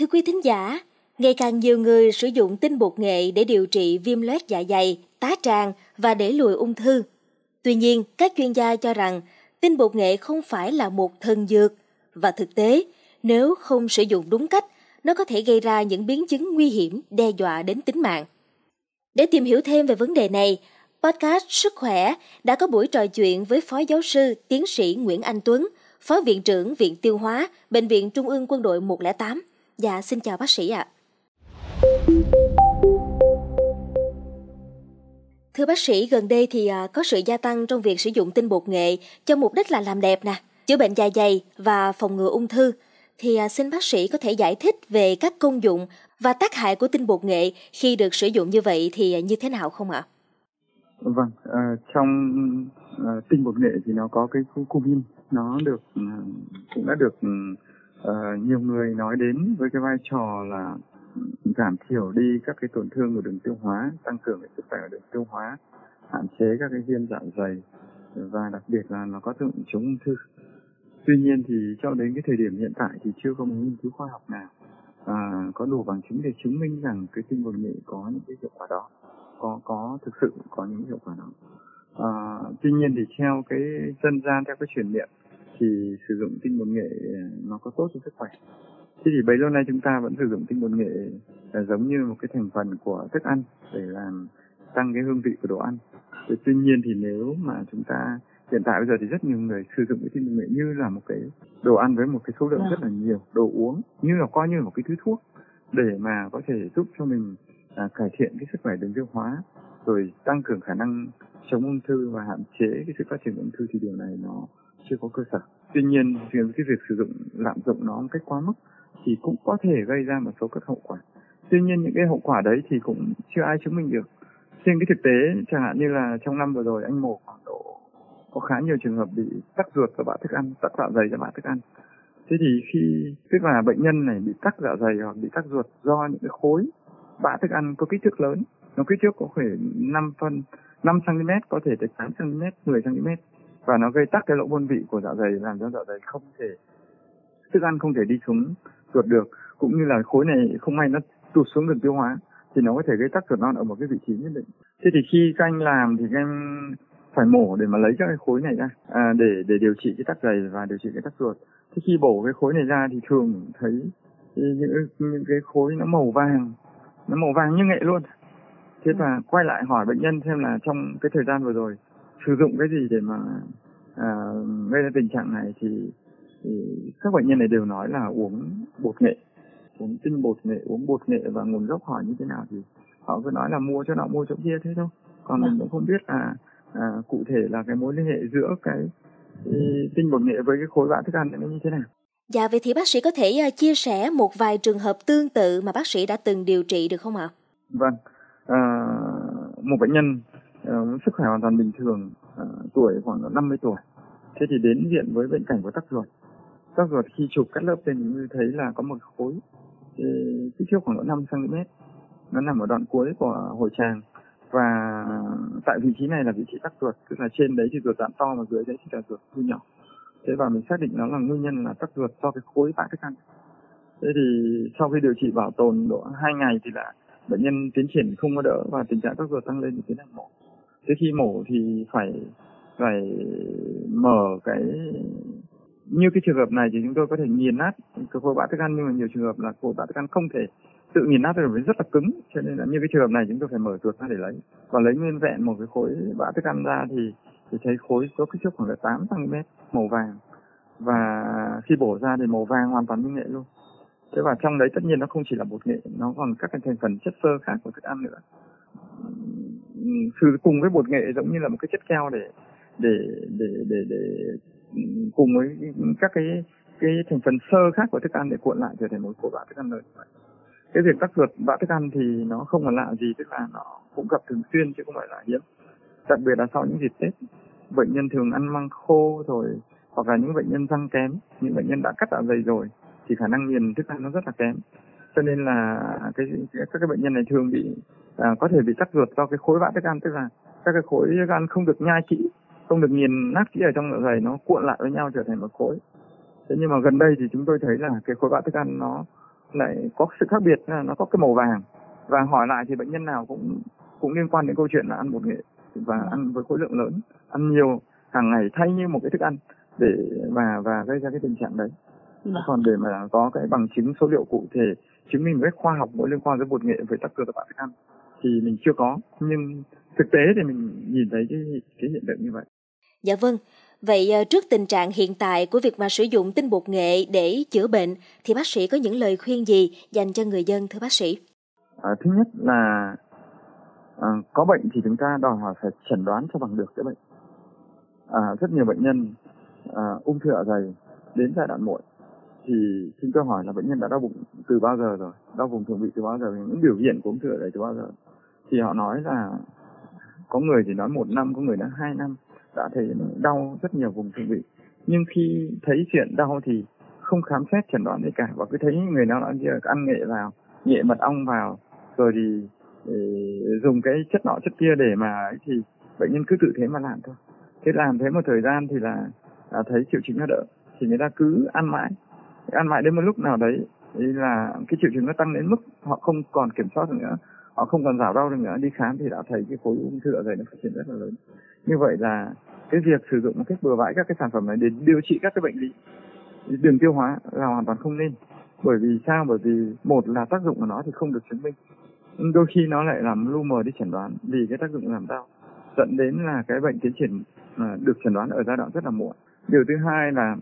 Thưa quý thính giả, ngày càng nhiều người sử dụng tinh bột nghệ để điều trị viêm loét dạ dày, tá tràng và để lùi ung thư. Tuy nhiên, các chuyên gia cho rằng tinh bột nghệ không phải là một thần dược và thực tế, nếu không sử dụng đúng cách, nó có thể gây ra những biến chứng nguy hiểm đe dọa đến tính mạng. Để tìm hiểu thêm về vấn đề này, podcast Sức khỏe đã có buổi trò chuyện với Phó Giáo sư, Tiến sĩ Nguyễn Anh Tuấn, Phó Viện trưởng Viện Tiêu hóa, Bệnh viện Trung ương Quân đội 108. Dạ, xin chào bác sĩ ạ. Thưa bác sĩ, gần đây thì à, có sự gia tăng trong việc sử dụng tinh bột nghệ cho mục đích là làm đẹp nè, chữa bệnh dạ dày và phòng ngừa ung thư. Thì à, xin bác sĩ có thể giải thích về các công dụng và tác hại của tinh bột nghệ khi được sử dụng như vậy thì à, như thế nào không ạ? Vâng, trong tinh bột nghệ thì nó có cái cumin, nó được cũng đã được ừ, Ờ, nhiều người nói đến với cái vai trò là giảm thiểu đi các cái tổn thương của đường tiêu hóa, tăng cường cái sức khỏe của đường tiêu hóa, hạn chế các cái viêm dạ dày và đặc biệt là nó có tác dụng chống ung thư. Tuy nhiên thì cho đến cái thời điểm hiện tại thì chưa có một nghiên cứu khoa học nào à, có đủ bằng chứng để chứng minh rằng cái tinh bột nghệ có những cái hiệu quả đó, có có thực sự có những hiệu quả đó. À, tuy nhiên thì theo cái dân gian theo cái truyền miệng thì sử dụng tinh bột nghệ nó có tốt cho sức khỏe. Thế thì bấy lâu nay chúng ta vẫn sử dụng tinh bột nghệ là giống như một cái thành phần của thức ăn để làm tăng cái hương vị của đồ ăn. Thế tuy nhiên thì nếu mà chúng ta hiện tại bây giờ thì rất nhiều người sử dụng cái tinh bột nghệ như là một cái đồ ăn với một cái số lượng rất là nhiều đồ uống như là coi như là một cái thứ thuốc để mà có thể giúp cho mình à, cải thiện cái sức khỏe đường tiêu hóa rồi tăng cường khả năng chống ung thư và hạn chế cái sự phát triển ung thư. Thì điều này nó chưa có cơ sở. Tuy nhiên cái việc sử dụng lạm dụng nó một cách quá mức thì cũng có thể gây ra một số các hậu quả. Tuy nhiên những cái hậu quả đấy thì cũng chưa ai chứng minh được. Trên cái thực tế chẳng hạn như là trong năm vừa rồi anh mổ khoảng độ có khá nhiều trường hợp bị tắc ruột và bã thức ăn, tắc dạ dày và bã thức ăn. Thế thì khi tức là bệnh nhân này bị tắc dạ dày hoặc bị tắc ruột do những cái khối bã thức ăn có kích thước lớn, nó kích thước có thể 5 phân 5 cm có thể tới 8 cm, 10 cm và nó gây tắc cái lỗ buôn vị của dạ dày làm cho dạ dày không thể thức ăn không thể đi xuống ruột được. Cũng như là khối này không may nó tụt xuống đường tiêu hóa thì nó có thể gây tắc ruột non ở một cái vị trí nhất định. Thế thì khi các anh làm thì các anh phải mổ để mà lấy các cái khối này ra à, để để điều trị cái tắc dày và điều trị cái tắc ruột. Thế khi bổ cái khối này ra thì thường thấy những những cái khối nó màu vàng nó màu vàng như nghệ luôn. Thế và quay lại hỏi bệnh nhân xem là trong cái thời gian vừa rồi sử dụng cái gì để mà à, gây ra tình trạng này thì thì các bệnh nhân này đều nói là uống bột nghệ uống tinh bột nghệ uống bột nghệ và nguồn gốc hỏi như thế nào thì họ cứ nói là mua cho nọ mua chỗ kia thế thôi còn mình cũng không biết là à, cụ thể là cái mối liên hệ giữa cái, cái tinh bột nghệ với cái khối bã thức ăn nó như thế nào Dạ vậy thì bác sĩ có thể uh, chia sẻ một vài trường hợp tương tự mà bác sĩ đã từng điều trị được không ạ? Vâng, à, một bệnh nhân Ờ, sức khỏe hoàn toàn bình thường, uh, tuổi khoảng 50 tuổi. Thế thì đến viện với bệnh cảnh của tắc ruột. Tắc ruột khi chụp cắt lớp lên như thấy là có một khối ờ, kích thước khoảng độ 5 cm nó nằm ở đoạn cuối của hồi tràng. Và tại vị trí này là vị trí tắc ruột tức là trên đấy thì ruột giãn to mà dưới đấy thì là ruột thu nhỏ. Thế và mình xác định nó là nguyên nhân là tắc ruột do cái khối bã thức ăn. Thế thì sau khi điều trị bảo tồn độ hai ngày thì là bệnh nhân tiến triển không có đỡ và tình trạng tắc ruột tăng lên thì tiến hành mổ thế khi mổ thì phải phải mở cái, như cái trường hợp này thì chúng tôi có thể nghiền nát cái khối bã thức ăn, nhưng mà nhiều trường hợp là khối bã thức ăn không thể tự nghiền nát được vì rất là cứng, cho nên là như cái trường hợp này chúng tôi phải mở ruột ra để lấy. Và lấy nguyên vẹn một cái khối bã thức ăn ra thì thì thấy khối có kích thước khoảng là 8 cm màu vàng. Và khi bổ ra thì màu vàng hoàn toàn như nghệ luôn. Thế và trong đấy tất nhiên nó không chỉ là bột nghệ, nó còn các cái thành phần chất xơ khác của thức ăn nữa sử cùng với bột nghệ giống như là một cái chất keo để để để để để, cùng với các cái cái thành phần sơ khác của thức ăn để cuộn lại trở thành một của bã thức ăn lớn cái việc tắc ruột bã thức ăn thì nó không là lạ gì, tức là nó cũng gặp thường xuyên chứ không phải là hiếm. Đặc biệt là sau những dịp tết, bệnh nhân thường ăn măng khô rồi, hoặc là những bệnh nhân răng kém, những bệnh nhân đã cắt dạ dày rồi, thì khả năng nghiền thức ăn nó rất là kém. Cho nên là cái, các cái bệnh nhân này thường bị à, có thể bị tắc ruột do cái khối bã thức ăn tức là các cái khối thức ăn không được nhai kỹ không được nghiền nát kỹ ở trong dạ dày nó cuộn lại với nhau trở thành một khối. Thế nhưng mà gần đây thì chúng tôi thấy là cái khối bã thức ăn nó lại có sự khác biệt là nó có cái màu vàng. Và hỏi lại thì bệnh nhân nào cũng cũng liên quan đến câu chuyện là ăn bột nghệ và ăn với khối lượng lớn ăn nhiều hàng ngày thay như một cái thức ăn để và và gây ra cái tình trạng đấy. Vâng. còn để mà có cái bằng chứng số liệu cụ thể chứng minh một cách khoa học mối liên quan tới bột nghệ với tắc cơ các bạn thức ăn thì mình chưa có nhưng thực tế thì mình nhìn thấy cái cái hiện tượng như vậy. Dạ vâng. Vậy ờ, trước tình trạng hiện tại của việc mà sử dụng tinh bột nghệ để chữa bệnh thì bác sĩ có những lời khuyên gì dành cho người dân thưa bác sĩ? À, thứ nhất là à, có bệnh thì chúng ta đòi hỏi phải chẩn đoán cho bằng được cái bệnh. À, rất nhiều bệnh nhân à, ung thư dạ dày đến giai đoạn muộn thì chúng tôi hỏi là bệnh nhân đã đau bụng từ bao giờ rồi đau vùng thường bị từ bao giờ những biểu hiện của ung thư dạ dày từ bao giờ thì họ nói là có người thì nói một năm có người đã hai năm. Dạ đã thấy đau rất nhiều vùng thượng vị. Nhưng khi thấy chuyện đau thì không khám xét chẩn đoán gì cả. Và cứ thấy người nào ăn ăn nghệ vào nghệ mật ong vào rồi thì để dùng cái chất nọ chất kia để mà ấy thì bệnh nhân cứ tự thế mà làm thôi. Thế làm thế một thời gian thì là, là thấy triệu chứng nó đỡ. Thì người ta cứ ăn mãi ăn mãi đến một lúc nào đấy thì là cái triệu chứng nó tăng đến mức họ không còn kiểm soát được nữa họ không còn rào đau được nữa, đi khám thì đã thấy cái khối ung thư dạ ở đây nó phát triển rất là lớn. Như vậy là cái việc sử dụng một cách bừa bãi các cái sản phẩm này để điều trị các cái bệnh lý đường tiêu hóa là hoàn toàn không nên. Bởi vì sao? Bởi vì một là tác dụng của nó thì không được chứng minh. Đôi khi nó lại làm lu mờ đi chẩn đoán vì cái tác dụng làm đau, dẫn đến là cái bệnh tiến triển à, được chẩn đoán ở giai đoạn rất là muộn. Điều thứ hai là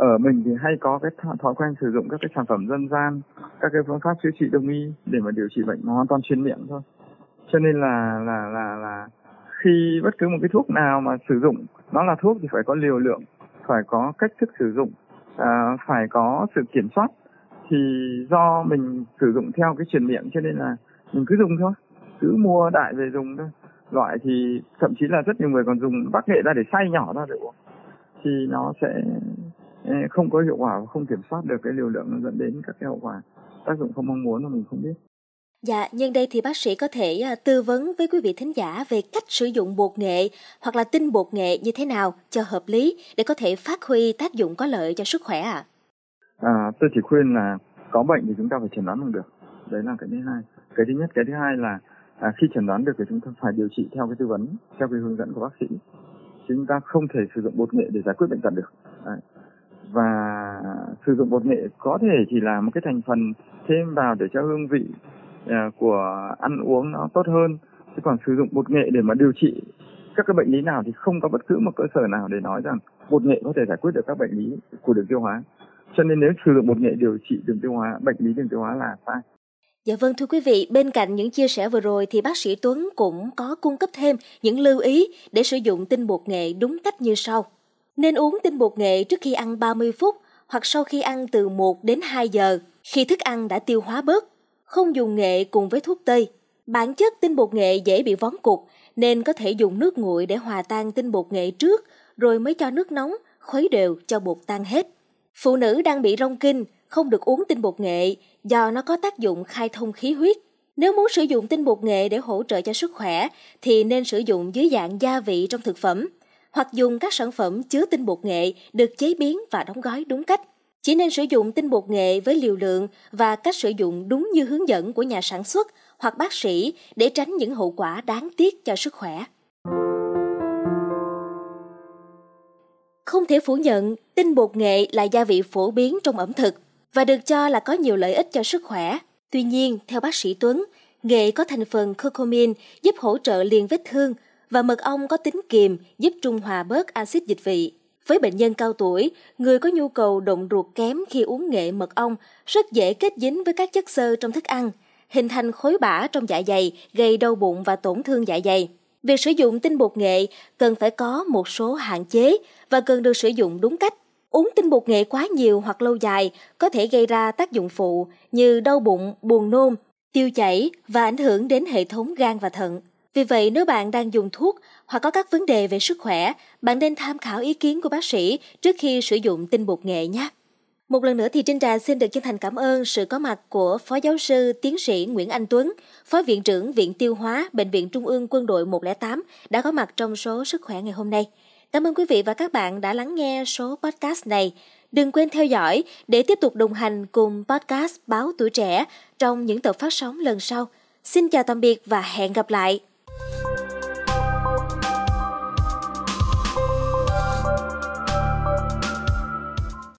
ở mình thì hay có cái thói quen sử dụng các cái sản phẩm dân gian các cái phương pháp chữa trị đông y để mà điều trị bệnh hoàn toàn chuyên miệng thôi. Cho nên là là là là khi bất cứ một cái thuốc nào mà sử dụng nó là thuốc thì phải có liều lượng phải có cách thức sử dụng à, phải có sự kiểm soát thì do mình sử dụng theo cái truyền miệng cho nên là mình cứ dùng thôi cứ mua đại về dùng thôi. Loại thì thậm chí là rất nhiều người còn dùng bắc nghệ ra để xay nhỏ ra để uống thì nó sẽ không có hiệu quả và không kiểm soát được cái liều lượng nó dẫn đến các cái hậu quả tác dụng không mong muốn mà mình không biết. Dạ, nhân đây thì bác sĩ có thể à, tư vấn với quý vị thính giả về cách sử dụng bột nghệ hoặc là tinh bột nghệ như thế nào cho hợp lý để có thể phát huy tác dụng có lợi cho sức khỏe ạ? À? à, tôi chỉ khuyên là có bệnh thì chúng ta phải chẩn đoán bằng được. Đấy là cái thứ hai. Cái thứ nhất, cái thứ hai là à, khi chẩn đoán được thì chúng ta phải điều trị theo cái tư vấn, theo cái hướng dẫn của bác sĩ. Chúng ta không thể sử dụng bột nghệ để giải quyết bệnh tật được. Đấy và sử dụng bột nghệ có thể chỉ là một cái thành phần thêm vào để cho hương vị à, của ăn uống nó tốt hơn. Chứ còn sử dụng bột nghệ để mà điều trị các cái bệnh lý nào thì không có bất cứ một cơ sở nào để nói rằng bột nghệ có thể giải quyết được các bệnh lý của đường tiêu hóa. Cho nên nếu sử dụng bột nghệ điều trị đường tiêu hóa bệnh lý đường tiêu hóa là sai. Dạ vâng thưa quý vị, bên cạnh những chia sẻ vừa rồi thì bác sĩ Tuấn cũng có cung cấp thêm những lưu ý để sử dụng tinh bột nghệ đúng cách như sau. Nên uống tinh bột nghệ trước khi ăn 30 phút hoặc sau khi ăn từ 1 đến 2 giờ, khi thức ăn đã tiêu hóa bớt. Không dùng nghệ cùng với thuốc tây. Bản chất tinh bột nghệ dễ bị vón cục, nên có thể dùng nước nguội để hòa tan tinh bột nghệ trước, rồi mới cho nước nóng, khuấy đều cho bột tan hết. Phụ nữ đang bị rong kinh, không được uống tinh bột nghệ do nó có tác dụng khai thông khí huyết. Nếu muốn sử dụng tinh bột nghệ để hỗ trợ cho sức khỏe thì nên sử dụng dưới dạng gia vị trong thực phẩm hoặc dùng các sản phẩm chứa tinh bột nghệ được chế biến và đóng gói đúng cách. Chỉ nên sử dụng tinh bột nghệ với liều lượng và cách sử dụng đúng như hướng dẫn của nhà sản xuất hoặc bác sĩ để tránh những hậu quả đáng tiếc cho sức khỏe. Không thể phủ nhận, tinh bột nghệ là gia vị phổ biến trong ẩm thực và được cho là có nhiều lợi ích cho sức khỏe. Tuy nhiên, theo bác sĩ Tuấn, nghệ có thành phần curcumin giúp hỗ trợ liền vết thương và mật ong có tính kiềm giúp trung hòa bớt axit dịch vị. Với bệnh nhân cao tuổi, người có nhu cầu động ruột kém khi uống nghệ mật ong rất dễ kết dính với các chất xơ trong thức ăn, hình thành khối bã trong dạ dày, gây đau bụng và tổn thương dạ dày. Việc sử dụng tinh bột nghệ cần phải có một số hạn chế và cần được sử dụng đúng cách. Uống tinh bột nghệ quá nhiều hoặc lâu dài có thể gây ra tác dụng phụ như đau bụng, buồn nôn, tiêu chảy và ảnh hưởng đến hệ thống gan và thận. Vì vậy, nếu bạn đang dùng thuốc hoặc có các vấn đề về sức khỏe, bạn nên tham khảo ý kiến của bác sĩ trước khi sử dụng tinh bột nghệ nhé. Một lần nữa thì Trinh Trà xin được chân thành cảm ơn sự có mặt của Phó Giáo sư Tiến sĩ Nguyễn Anh Tuấn, Phó Viện trưởng Viện Tiêu hóa Bệnh viện Trung ương Quân đội 108 đã có mặt trong số Sức khỏe ngày hôm nay. Cảm ơn quý vị và các bạn đã lắng nghe số podcast này. Đừng quên theo dõi để tiếp tục đồng hành cùng podcast Báo Tuổi Trẻ trong những tập phát sóng lần sau. Xin chào tạm biệt và hẹn gặp lại!